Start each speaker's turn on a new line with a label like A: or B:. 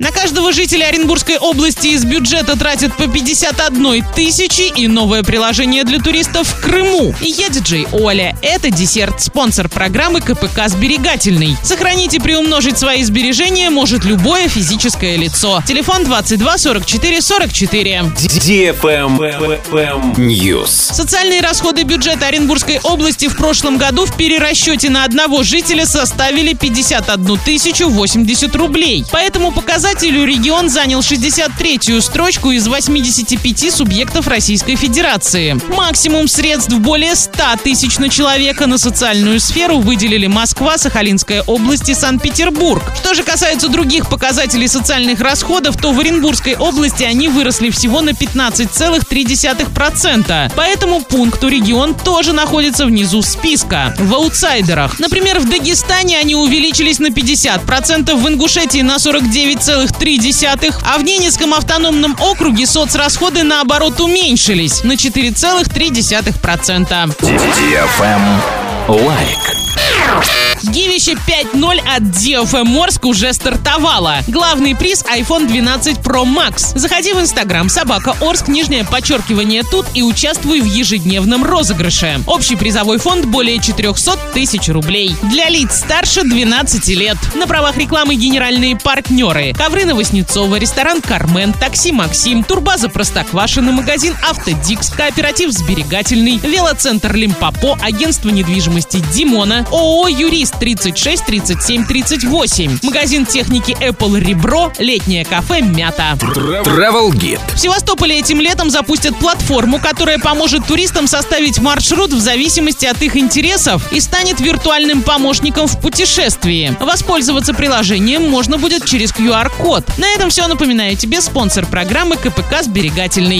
A: На каждого жителя Оренбургской области из бюджета тратят по 51 тысячи и новое приложение для туристов в Крыму. Я диджей Оля. Это десерт, спонсор программы КПК «Сберегательный». Сохранить и приумножить свои сбережения может любое физическое лицо. Телефон 22 44 44.
B: News.
A: Социальные расходы бюджета Оренбургской области в прошлом году в перерасчете на одного жителя составили 51 тысячу 80 рублей. По этому показателю регион занял 63-ю строчку из 85 субъектов Российской Федерации. Максимум средств более 100 тысяч на человека на социальную сферу выделили Москва, Сахалинская область и Санкт-Петербург. Что же касается других показателей социальных расходов, то в Оренбургской области они выросли всего на 15,3%. По этому пункту регион тоже находится внизу списка, в аутсайдерах. Например, в Дагестане они увеличились на 50%, в Ингушетии на 49,3%, а в Ненецком автономном округе соцрасходы наоборот уменьшились на 4,3%.
B: Лайк.
A: Гивище 5.0 от DFM Морск уже стартовало. Главный приз iPhone 12 Pro Max. Заходи в Инстаграм собака Орск, нижнее подчеркивание тут и участвуй в ежедневном розыгрыше. Общий призовой фонд более 400 тысяч рублей. Для лиц старше 12 лет. На правах рекламы генеральные партнеры. Ковры Новоснецова, ресторан Кармен, такси Максим, турбаза Простоквашино, магазин Автодикс, кооператив Сберегательный, велоцентр Лимпопо, агентство недвижимости Димона, ООО Юрист 36 37 38, магазин техники Apple Ребро, летнее кафе Мята.
B: Travel Guide.
A: В Севастополе этим летом запустят платформу, которая поможет туристам составить маршрут в зависимости от их интересов и станет виртуальным помощником в путешествии. Воспользоваться приложением можно будет через QR-код. На этом все. Напоминаю тебе спонсор программы КПК «Сберегательный».